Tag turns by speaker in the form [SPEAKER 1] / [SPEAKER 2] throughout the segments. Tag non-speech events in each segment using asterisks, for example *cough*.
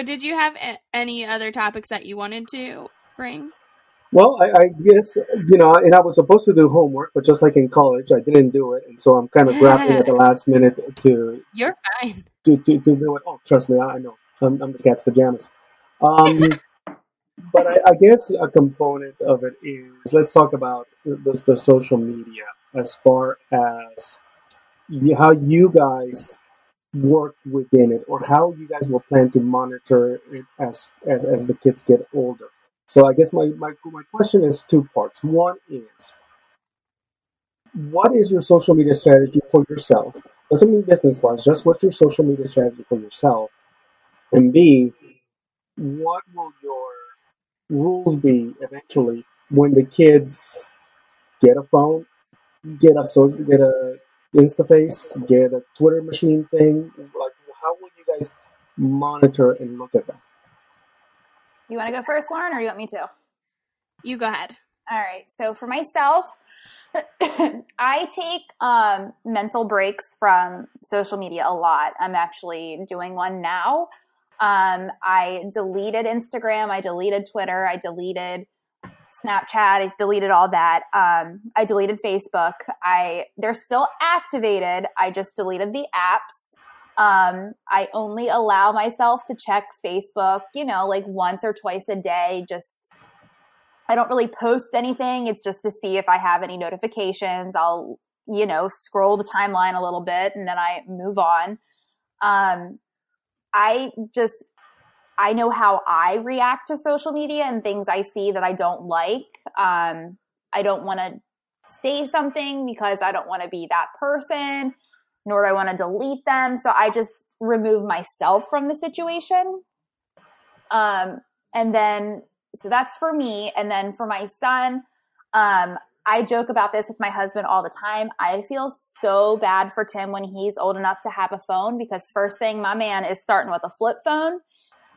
[SPEAKER 1] So, did you have a- any other topics that you wanted to bring?
[SPEAKER 2] Well, I, I guess you know, and I was supposed to do homework, but just like in college, I didn't do it, and so I'm kind of grappling at the *laughs* last minute to
[SPEAKER 1] You're fine.
[SPEAKER 2] to, to, to do it. Oh, trust me, I I know. I'm, I'm the cat's pajamas. Um, *laughs* but I, I guess a component of it is let's talk about the, the social media as far as how you guys work within it, or how you guys will plan to monitor it as as, as the kids get older. So I guess my, my my question is two parts. One is what is your social media strategy for yourself? Doesn't mean business wise, just what's your social media strategy for yourself? And B, what will your rules be eventually when the kids get a phone, get a social, get a InstaFace, get a Twitter machine thing? Like, how will you guys monitor and look at that?
[SPEAKER 3] You want to go first, Lauren, or you want me to?
[SPEAKER 1] You go ahead.
[SPEAKER 3] All right. So for myself, *coughs* I take um, mental breaks from social media a lot. I'm actually doing one now. Um, I deleted Instagram. I deleted Twitter. I deleted Snapchat. I deleted all that. Um, I deleted Facebook. I they're still activated. I just deleted the apps. Um, I only allow myself to check Facebook, you know, like once or twice a day. Just I don't really post anything. It's just to see if I have any notifications. I'll, you know, scroll the timeline a little bit and then I move on. Um, I just I know how I react to social media and things I see that I don't like. Um, I don't want to say something because I don't want to be that person, nor do I want to delete them. So I just remove myself from the situation. Um, and then, so that's for me. And then for my son, um, I joke about this with my husband all the time. I feel so bad for Tim when he's old enough to have a phone because first thing my man is starting with a flip phone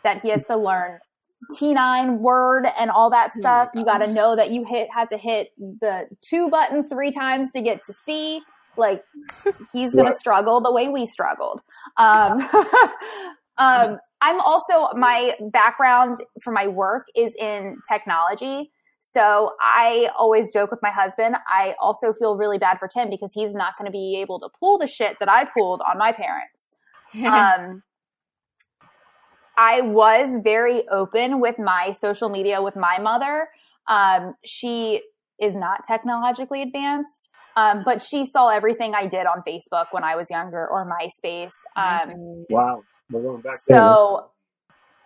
[SPEAKER 3] that he has to learn T9 word and all that
[SPEAKER 1] Oh
[SPEAKER 3] stuff. you got to know that you hit had to hit the two button three times to get to C. Like he's going to struggle the way we struggled. Um, *laughs* um, I'm also my background for my work is in technology. So I always joke with my husband. I also feel really bad for Tim because he's not going to be able to pull the shit that I pulled on my parents. *laughs* Um, I was very open with my social media with my mother. Um, she is not technologically advanced, um, but she saw everything I did on Facebook when I was younger or MySpace. Um,
[SPEAKER 2] Wow, we're going back there.
[SPEAKER 3] so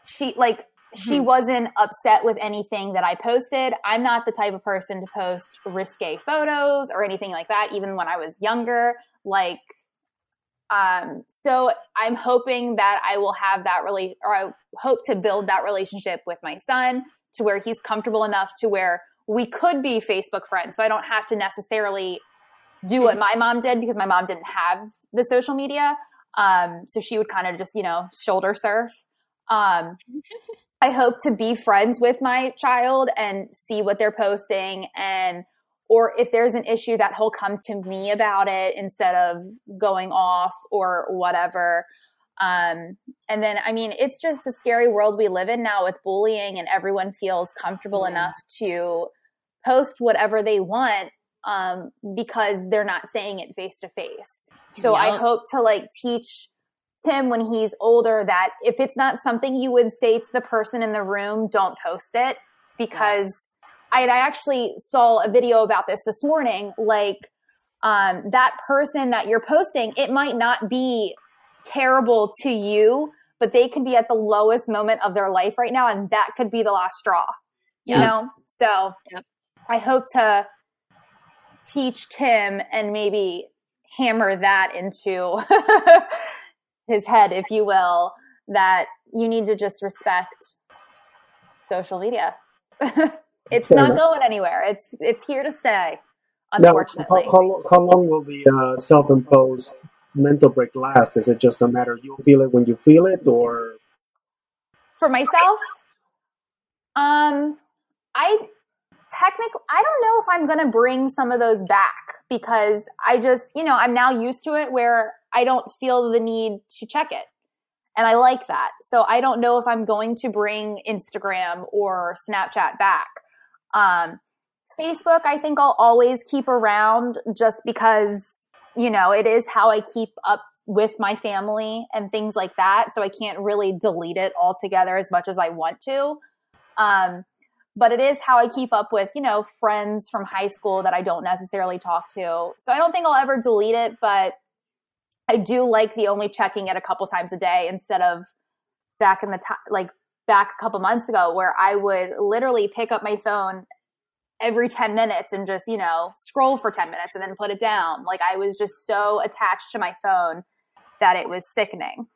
[SPEAKER 3] she like she
[SPEAKER 1] Mhm.
[SPEAKER 3] wasn't upset with anything that I posted. I'm not the type of person to post risque photos or anything like that even when I was younger. Like um so I'm hoping that I will have that really or I hope to build that relationship with my son to where he's comfortable enough to where we could be Facebook friends. So I don't have to necessarily do what my mom did because my mom didn't have the social media. Um, so she would kind of just, you know, shoulder surf. Um, *laughs* I hope to be friends with my child and see what they're posting and or if there's an issue that he'll come to me about it instead of going off or whatever. Um, and then, I mean, it's just a scary world we live in now with bullying, and everyone feels comfortable
[SPEAKER 1] Yeah.
[SPEAKER 3] enough to post whatever they want um, because they're not saying it face to face. So I hope to like teach Tim when he's older that if it's not something you would say to the person in the room, don't post it because I, I actually saw a video about this this morning. Like um, that person that you're posting, it might not be terrible to you, but they could be at the lowest moment of their life right now, and that could be the last straw. You know, so
[SPEAKER 1] Yep.
[SPEAKER 3] I hope to teach Tim and maybe hammer that into *laughs* his head, if you will, that you need to just respect social media. *laughs* it's
[SPEAKER 2] Fair
[SPEAKER 3] not
[SPEAKER 2] enough.
[SPEAKER 3] going anywhere. It's it's here to stay.
[SPEAKER 2] Now,
[SPEAKER 3] Unfortunately,
[SPEAKER 2] how, how, how long will the uh, self-imposed mental break last? Is it just a matter you'll feel it when you feel it, or
[SPEAKER 3] for myself, um, I technically I don't know if I'm going to bring some of those back because I just you know I'm now used to it where I don't feel the need to check it. And I like that. So I don't know if I'm going to bring Instagram or Snapchat back. Um, Facebook, I think I'll always keep around just because, you know, it is how I keep up with my family and things like that. So I can't really delete it altogether as much as I want to. Um, but it is how I keep up with, you know, friends from high school that I don't necessarily talk to. So I don't think I'll ever delete it, but I do like the only checking it a couple times a day instead of back in the time, like back a couple months ago where I would literally pick up my phone every 10 minutes and just, you know, scroll for 10 minutes and then put it down. Like I was just so attached to my phone that it was sickening.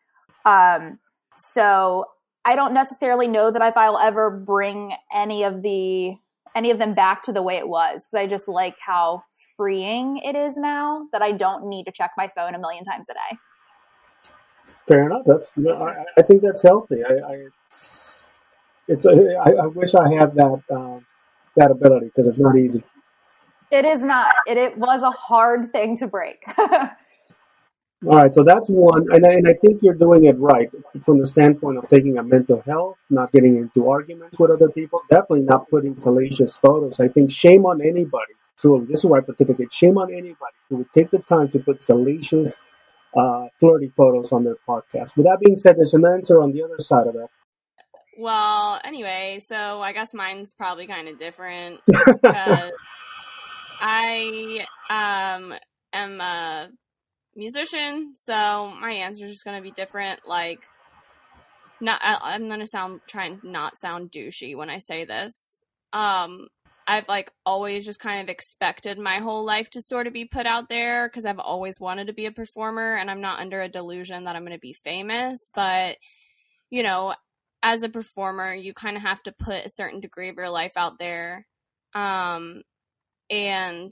[SPEAKER 3] Um, so I don't necessarily know that if I'll ever bring any of the any of them back to the way it was because I just like how freeing it is now that I don't need to check my phone a million times a day.
[SPEAKER 2] Fair enough. That's I, I think that's healthy. I, I it's a, I, I wish I had that um, that ability because it's not easy.
[SPEAKER 3] It is not. It, it was a hard thing to break. *laughs*
[SPEAKER 2] All right, so that's one, and I, and I think you're doing it right from the standpoint of taking a mental health, not getting into arguments with other people, definitely not putting salacious photos. I think shame on anybody. Truly, this is why I pontificate. Shame on anybody who would take the time to put salacious, uh, flirty photos on their podcast. With that being said, there's an answer on the other side of that.
[SPEAKER 1] Well, anyway, so I guess mine's probably kind of different *laughs* because I um am a musician, so my answer is just going to be different. Like, not I, am going to sound try and not sound douchey when I say this. Um, I've like always just kind of expected my whole life to sort of be put out there because I've always wanted to be a performer, and I'm not under a delusion that I'm going to be famous. But you know, as a performer, you kind of have to put a certain degree of your life out there. Um, and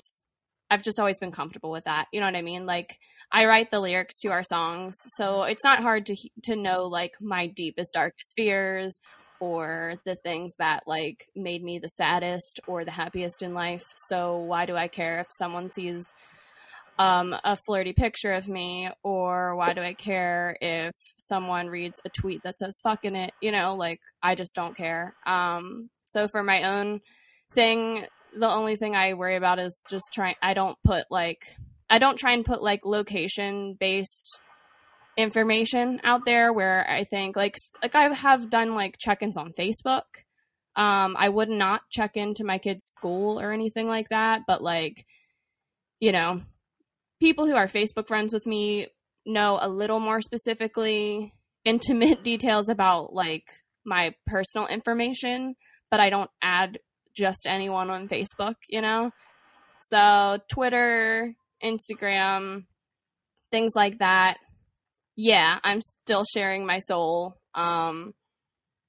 [SPEAKER 1] I've just always been comfortable with that. You know what I mean? Like I write the lyrics to our songs, so it's not hard to to know like my deepest darkest fears or the things that like made me the saddest or the happiest in life. So why do I care if someone sees um, a flirty picture of me or why do I care if someone reads a tweet that says fucking it? You know, like I just don't care. Um, so for my own thing, the only thing I worry about is just trying I don't put like I don't try and put like location based information out there where I think like like I have done like check-ins on Facebook. Um, I would not check into my kid's school or anything like that, but like you know, people who are Facebook friends with me know a little more specifically intimate *laughs* details about like my personal information, but I don't add just anyone on Facebook, you know? So Twitter, Instagram, things like that. Yeah, I'm still sharing my soul. Um,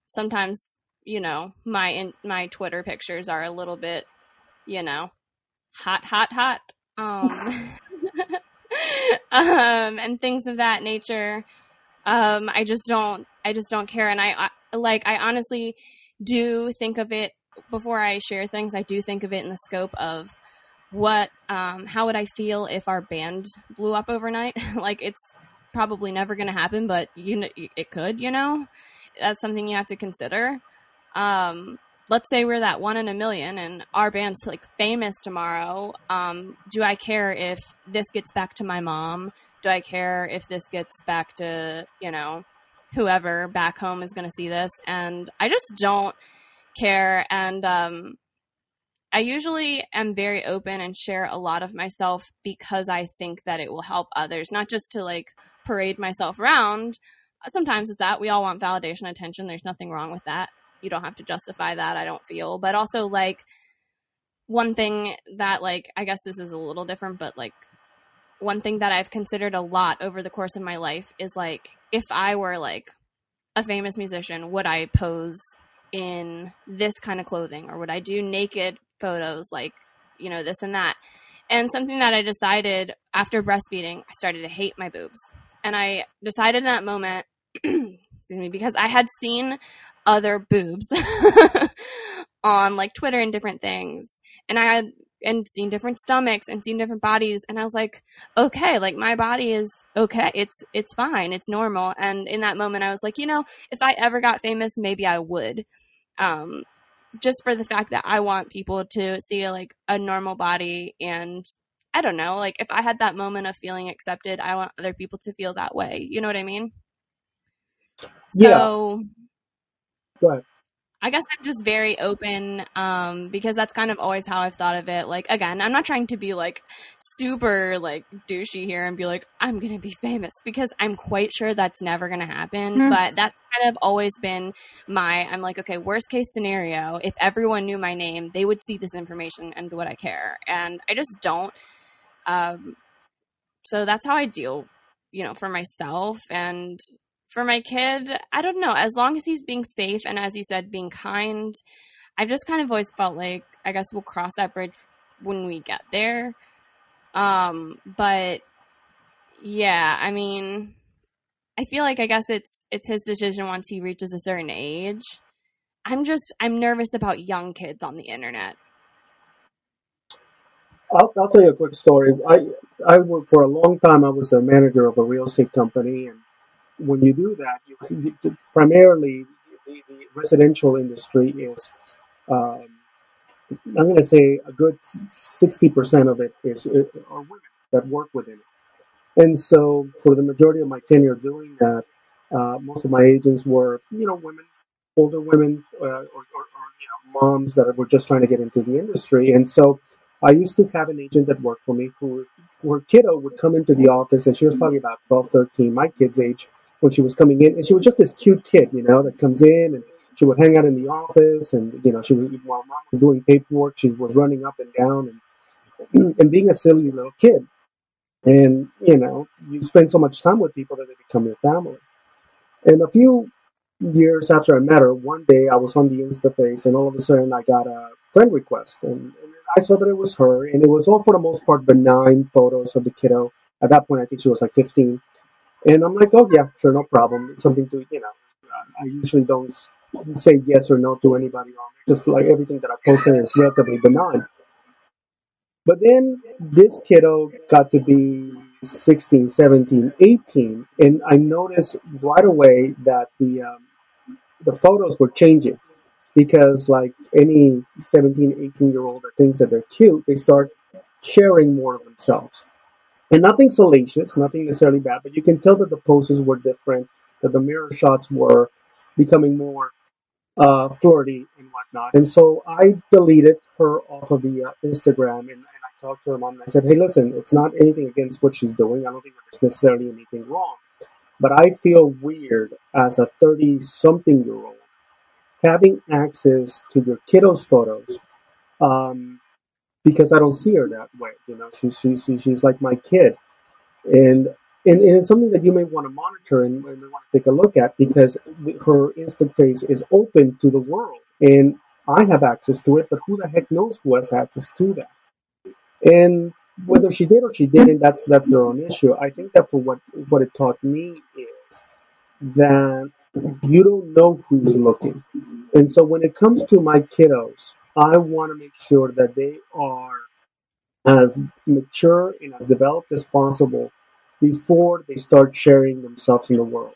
[SPEAKER 1] sometimes, you know, my in, my Twitter pictures are a little bit, you know, hot, hot, hot. Um, *laughs* *laughs* *laughs* um, and things of that nature. Um, I just don't, I just don't care. And I, I like, I honestly do think of it before I share things. I do think of it in the scope of what um, how would I feel if our band blew up overnight? *laughs* like it's probably never going to happen, but you know, it could. You know, that's something you have to consider. Um, let's say we're that one in a million, and our band's like famous tomorrow. Um, do I care if this gets back to my mom? Do I care if this gets back to you know whoever back home is going to see this? And I just don't care and um I usually am very open and share a lot of myself because I think that it will help others, not just to like parade myself around. Sometimes it's that we all want validation, attention. There's nothing wrong with that. You don't have to justify that, I don't feel. But also, like, one thing that, like, I guess this is a little different, but like, one thing that I've considered a lot over the course of my life is like, if I were like a famous musician, would I pose in this kind of clothing or would I do naked photos like, you know, this and that. And something that I decided after breastfeeding, I started to hate my boobs. And I decided in that moment, *clears throat* excuse me, because I had seen other boobs *laughs* on like Twitter and different things. And I had and seen different stomachs and seen different bodies and I was like, okay, like my body is okay. It's it's fine. It's normal. And in that moment I was like, you know, if I ever got famous, maybe I would. Um just for the fact that I want people to see like a normal body and I don't know, like if I had that moment of feeling accepted, I want other people to feel that way. You know what I mean? So
[SPEAKER 2] Go ahead.
[SPEAKER 1] I guess I'm just very open um, because that's kind of always how I've thought of it. Like, again, I'm not trying to be like super like douchey here and be like, I'm going to be famous because I'm quite sure that's never going to happen.
[SPEAKER 3] Mhm.
[SPEAKER 1] But that's kind of always been my, I'm like, okay, worst case scenario, if everyone knew my name, they would see this information and would I care? And I just don't. Um, so that's how I deal, you know, for myself. And for my kid, I don't know. As long as he's being safe and, as you said, being kind, I've just kind of always felt like I guess we'll cross that bridge when we get there. Um, but yeah, I mean, I feel like I guess it's it's his decision once he reaches a certain age. I'm just I'm nervous about young kids on the internet.
[SPEAKER 2] I'll, I'll tell you a quick story. I I worked for a long time. I was a manager of a real estate company, and when you do that, you, you primarily the, the residential industry is. Um, I'm going to say a good sixty percent of it is uh, are women that work within it, and so for the majority of my tenure doing that, uh, most of my agents were you know women, older women, uh, or, or, or know moms that were just trying to get into the industry, and so I used to have an agent that worked for me who, her kiddo would come into the office, and she was probably about 12, 13, my kid's age, when she was coming in. And she was just this cute kid, you know, that comes in and she would hang out in the office. And, you know, she was, while mom was doing paperwork, she was running up and down and, *clears throat* and being a silly little kid. And, you know, you spend so much time with people that they become your family. And a few years after I met her, one day I was on the Instaface, and all of a sudden I got a friend request, and, and I saw that it was her, and it was all for the most part benign photos of the kiddo. At that point, I think she was like 15, and I'm like, oh yeah, sure, no problem. It's something to you know. I usually don't say yes or no to anybody on just like everything that I post is relatively benign. But then this kiddo got to be 16, 17, 18, and I noticed right away that the um, the photos were changing because like any 17 18 year old that thinks that they're cute they start sharing more of themselves and nothing salacious nothing necessarily bad but you can tell that the poses were different that the mirror shots were becoming more uh, flirty and whatnot. And so i deleted her off of the uh, instagram and, and i talked to her mom and i said hey listen it's not anything against what she's doing. I don't think there's necessarily anything wrong. But I feel weird as a 30 something year old having access to your kiddo's photos um, because I don't see her that way. You know, she's, she's, she's, she's like my kid. And, and, and it's something that you may want to monitor and, and want to take a look at because her instant face is open to the world. And I have access to it, but who the heck knows who has access to that? And whether she did or she didn't, that's that's their own issue. I think that for what what it taught me is that you don't know who's looking, and so when it comes to my kiddos, I want to make sure that they are as mature and as developed as possible before they start sharing themselves in the world.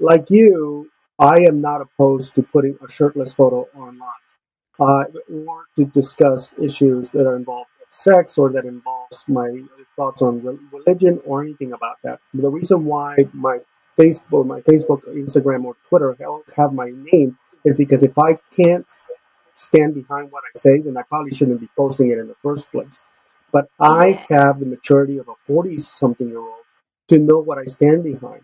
[SPEAKER 2] Like you, I am not opposed to putting a shirtless photo online uh, or to discuss issues that are involved with sex or that involves my thoughts on re- religion or anything about that. The reason why my Facebook, my Facebook, Instagram, or Twitter have my name is because if I can't stand behind what I say, then I probably shouldn't be posting it in the first place. But I have the maturity of a 40 something year old to know what I stand behind.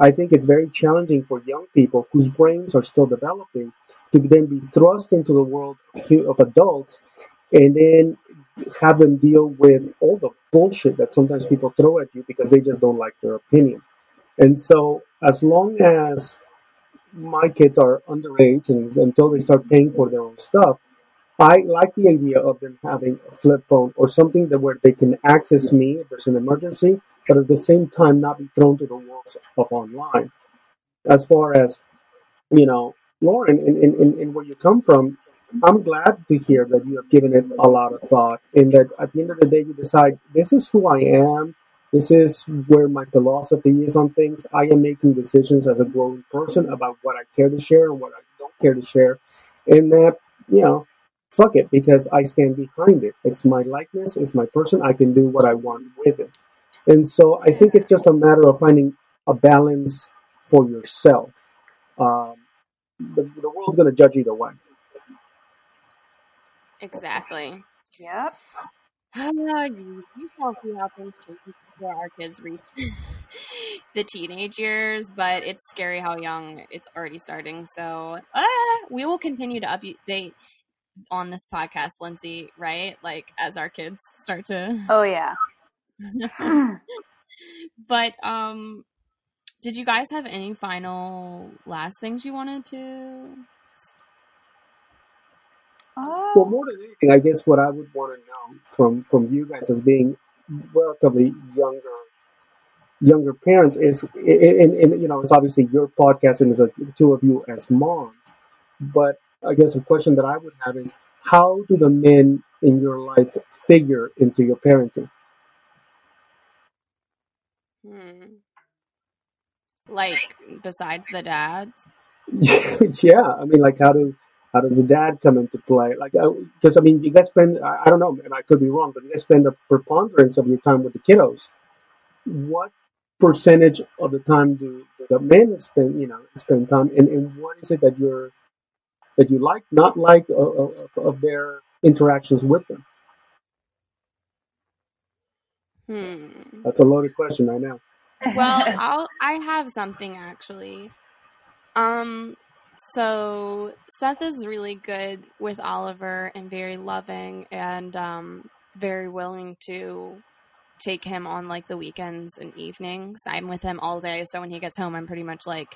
[SPEAKER 2] I think it's very challenging for young people whose brains are still developing to then be thrust into the world of adults and then have them deal with all the bullshit that sometimes people throw at you because they just don't like their opinion. And so, as long as my kids are underage and until they start paying for their own stuff, I like the idea of them having a flip phone or something that where they can access me if there's an emergency, but at the same time not be thrown to the wolves of online. As far as you know, Lauren, in, in, in, where you come from, I'm glad to hear that you have given it a lot of thought, and that at the end of the day, you decide this is who I am. This is where my philosophy is on things. I am making decisions as a growing person about what I care to share and what I don't care to share, and that you know, fuck it, because I stand behind it. It's my likeness. It's my person. I can do what I want with it, and so I think it's just a matter of finding a balance for yourself. Um, the, the world's going to judge either way.
[SPEAKER 1] Exactly.
[SPEAKER 3] Yep.
[SPEAKER 1] Uh, *laughs* you you shall see how things change before our kids reach *laughs* the teenage years, but it's scary how young it's already starting. So uh, we will continue to update on this podcast, Lindsay, right? Like as our kids start to.
[SPEAKER 3] Oh, yeah. *laughs*
[SPEAKER 1] but um did you guys have any final last things you wanted to
[SPEAKER 3] Oh.
[SPEAKER 2] Well, more than anything, I guess what I would want to know from from you guys as being relatively younger younger parents is, and, and you know, it's obviously your podcast and there's a, two of you as moms, but I guess a question that I would have is how do the men in your life figure into your parenting?
[SPEAKER 1] hmm. like besides the dads? *laughs*
[SPEAKER 2] yeah, I mean, like how do how does the dad come into play? Like, because I mean, you guys spend I, I don't know, and I could be wrong, but you guys spend a preponderance of your time with the kiddos. What percentage of the time do the men spend you know spend time, and, and what is it that you're that you like, not like, of, of, of their interactions with them?
[SPEAKER 1] Hmm.
[SPEAKER 2] That's a loaded question, I know.
[SPEAKER 1] Well, I'll I have something actually. Um so Seth is really good with Oliver and very loving and um very willing to take him on like the weekends and evenings. I'm with him all day, so when he gets home I'm pretty much like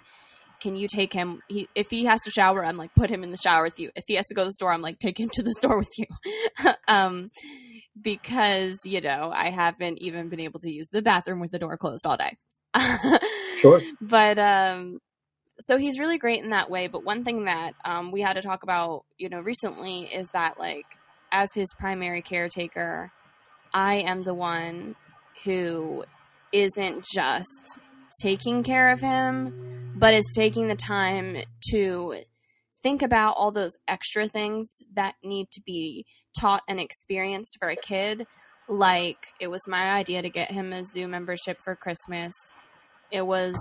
[SPEAKER 1] can you take him he, if he has to shower i'm like put him in the shower with you if he has to go to the store i'm like take him to the *laughs* store with you *laughs* um because you know i haven't even been able to use the bathroom with the door closed all day *laughs*
[SPEAKER 2] Sure.
[SPEAKER 1] but um so he's really great in that way but one thing that um, we had to talk about you know recently is that like as his primary caretaker i am the one who isn't just taking care of him but is taking the time to think about all those extra things that need to be taught and experienced for a kid. Like it was my idea to get him a zoo membership for christmas it was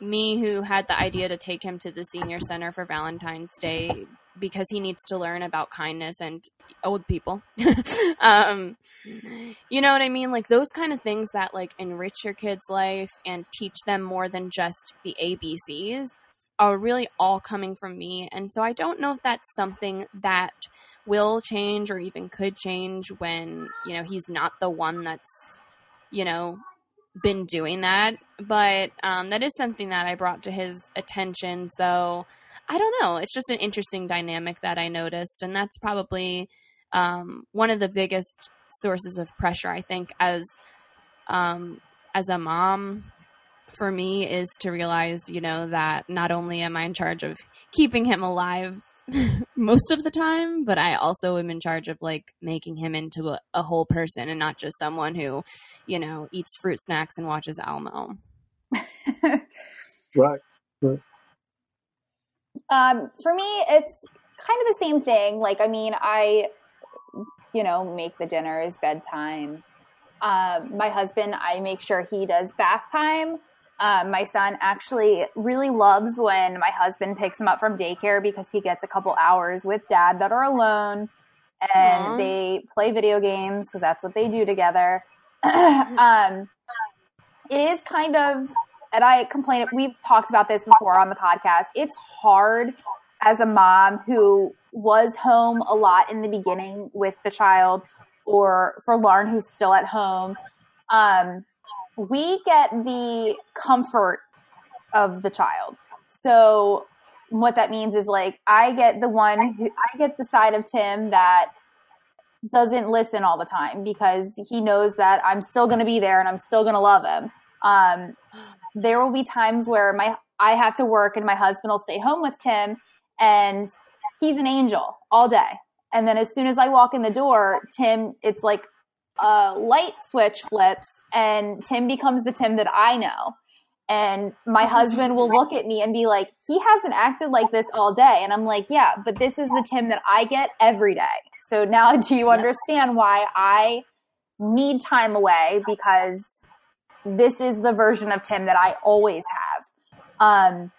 [SPEAKER 1] me who had the idea to take him to the senior center for Valentine's Day because he needs to learn about kindness and old people. *laughs* um, you know what I mean? Like those kind of things that like enrich your kid's life and teach them more than just the ABCs are really all coming from me. And so I don't know if that's something that will change or even could change when, you know, he's not the one that's, you know, been doing that, but um, that is something that I brought to his attention. So I don't know. It's just an interesting dynamic that I noticed, and that's probably um, one of the biggest sources of pressure I think as um, as a mom for me is to realize, you know, that not only am I in charge of keeping him alive *laughs* most of the time, but I also am in charge of like making him into a, a whole person and not just someone who, you know, eats fruit snacks and watches Elmo. *laughs*
[SPEAKER 2] Right. right.
[SPEAKER 3] Um, for me, it's kind of the same thing. Like, I mean, I, you know, make the dinners, bedtime. Um, my husband, I make sure he does bath time. Um, my son actually really loves when my husband picks him up from daycare because he gets a couple hours with dad that are alone and
[SPEAKER 1] Aw.
[SPEAKER 3] they play video games because that's what they do together. *clears throat* um, it is kind of, and I complain, we've talked about this before on the podcast. It's hard as a mom who was home a lot in the beginning with the child or for Lauren who's still at home. Um, we get the comfort of the child. So what that means is like I get the one who I get the side of Tim that doesn't listen all the time because he knows that I'm still going to be there and I'm still going to love him. Um, there will be times where my I have to work and my husband will stay home with Tim and he's an angel all day. And then as soon as I walk in the door, Tim, it's like a light switch flips and Tim becomes the Tim that I know. And my husband will look at me and be like, he hasn't acted like this all day. And I'm like, yeah, but this is the Tim that I get every day. So now *laughs* do you understand why I need time away? Because this is the version of Tim that I always have. Um,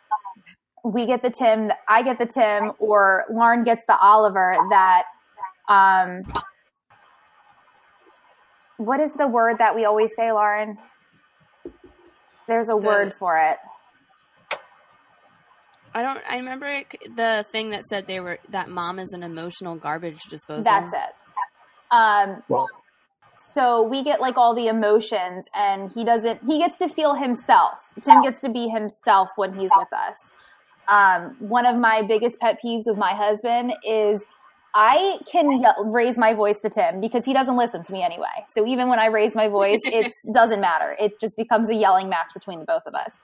[SPEAKER 3] we get the Tim, I get the Tim, or Lauren gets the Oliver that, um, what is the word that we always say, Lauren? There's a
[SPEAKER 1] The-
[SPEAKER 3] word for it.
[SPEAKER 1] I don't. I remember it, the thing that said they were that mom is an emotional garbage disposal.
[SPEAKER 3] That's it. Um,
[SPEAKER 2] Wow.
[SPEAKER 3] so we get like all the emotions and he doesn't he gets to feel himself tim gets to be himself when he's with us um, one of my biggest pet peeves with my husband is i can raise my voice to tim because he doesn't listen to me anyway so even when i raise my voice *laughs* it doesn't matter it just becomes a yelling match between the both of us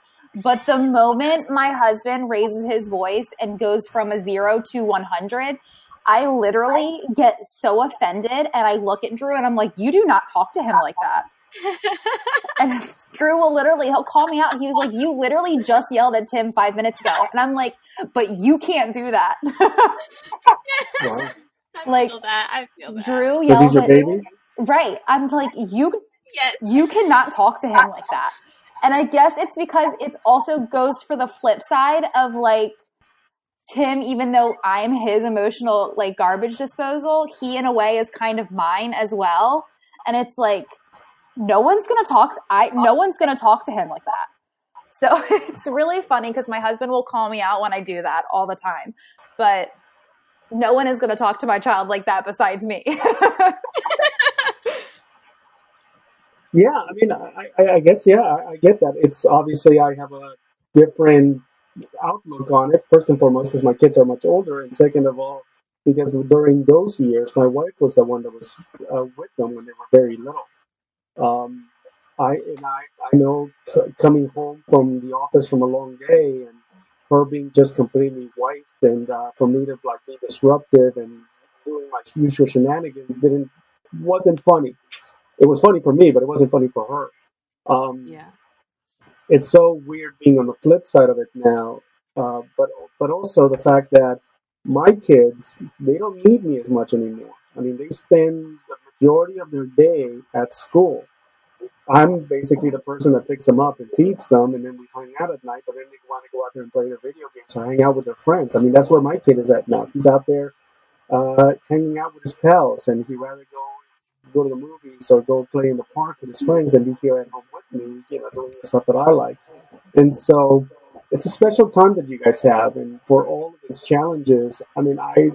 [SPEAKER 3] but the moment my husband raises his voice and goes from a zero to 100 I literally get so offended and I look at Drew and I'm like, you do not talk to him like that. *laughs* and Drew will literally, he'll call me out. He was like, you literally just yelled at Tim five minutes ago. And I'm like, but you can't do that. *laughs*
[SPEAKER 2] Wow. *laughs*
[SPEAKER 1] I
[SPEAKER 3] Like,
[SPEAKER 1] feel that. I feel that.
[SPEAKER 3] Drew
[SPEAKER 2] Because he's
[SPEAKER 3] yells
[SPEAKER 2] your
[SPEAKER 3] at,
[SPEAKER 2] baby?
[SPEAKER 3] right. I'm like, you,
[SPEAKER 1] Yes.
[SPEAKER 3] you cannot talk to him like that. And I guess it's because it also goes for the flip side of like, Tim, even though I'm his emotional like garbage disposal, he in a way is kind of mine as well. And it's like no one's gonna talk. I no one's gonna talk to him like that. So *laughs* it's really funny because my husband will call me out when I do that all the time, but no one is gonna talk to my child like that besides me. *laughs*
[SPEAKER 2] Yeah, I mean, I, I, guess, yeah, I, I get that. It's obviously I have a different outlook on it, first and foremost, because my kids are much older, and second of all, because during those years, my wife was the one that was uh, with them when they were very little. Um, I and I, I know c- coming home from the office from a long day and her being just completely white and uh, for me to like be disruptive and doing my usual shenanigans didn't wasn't funny. It was funny for me, but it wasn't funny for her. Um,
[SPEAKER 1] Yeah.
[SPEAKER 2] it's so weird being on the flip side of it now. Uh, but but also the fact that my kids they don't need me as much anymore. I mean, they spend the majority of their day at school. I'm basically the person that picks them up and feeds them, and then we hang out at night. But then they want to go out there and play their video games or hang out with their friends. I mean, that's where my kid is at now. He's out there uh, hanging out with his pals, and he'd rather go go to the movies or go play in the park with his friends than be here at home with me, you know, doing the stuff that I like. And so it's a special time that you guys have, and for all of its challenges, I mean, I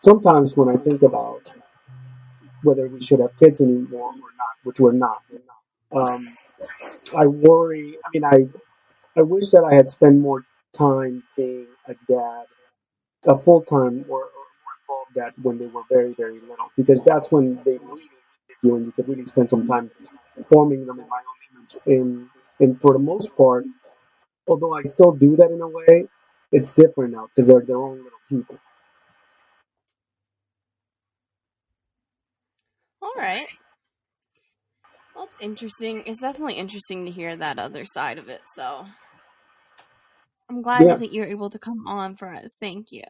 [SPEAKER 2] sometimes when I think about whether we should have kids anymore or not, which we're not, um, I worry. I mean, I I wish that I had spent more time being a dad, a full time or, or involved that when they were very very little, because that's when they really you, and you could really spend some time forming them in my own image. And and for the most part, although I still do that in a way, it's different now because they're their own little people.
[SPEAKER 1] All right. Well, it's interesting. It's definitely interesting to hear that other side of it. So I'm glad
[SPEAKER 2] Yeah.
[SPEAKER 1] that you're able to come on for us. Thank you.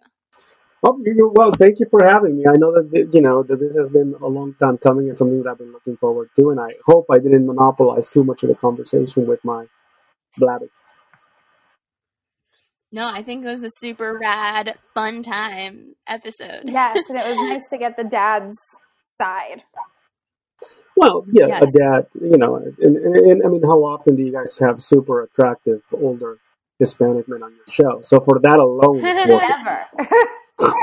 [SPEAKER 2] Oh, you- you're well. Thank you for having me. I know that you know that this has been a long time coming and something that I've been looking forward to, and I hope I didn't monopolize too much of the conversation with my blabbing.
[SPEAKER 1] No, I think it was a super rad, fun time episode.
[SPEAKER 3] yes, and it was *laughs* nice to get the dad's side.
[SPEAKER 2] Well, yeah,
[SPEAKER 1] Yes.
[SPEAKER 2] a dad, you know, and, and, and I mean, how often do you guys have super attractive older Hispanic men on your show? So for that alone, *laughs* it's worth it.
[SPEAKER 3] Never.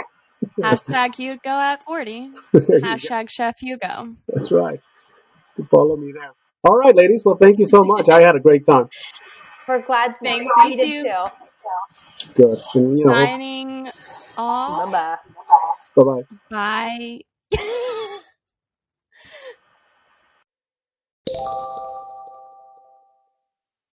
[SPEAKER 3] *laughs*
[SPEAKER 1] Hashtag Hugo at 40.
[SPEAKER 2] There you go.
[SPEAKER 1] Hashtag Chef Hugo.
[SPEAKER 2] That's right. You follow me there. All right, ladies. Well, thank you so much. I had a great time.
[SPEAKER 3] We're glad
[SPEAKER 1] Thanks,
[SPEAKER 3] we
[SPEAKER 1] you
[SPEAKER 3] did
[SPEAKER 1] too.
[SPEAKER 3] too.
[SPEAKER 2] Good. And, you know,
[SPEAKER 1] Signing off.
[SPEAKER 3] Bye bye.
[SPEAKER 2] bye bye.
[SPEAKER 1] Bye.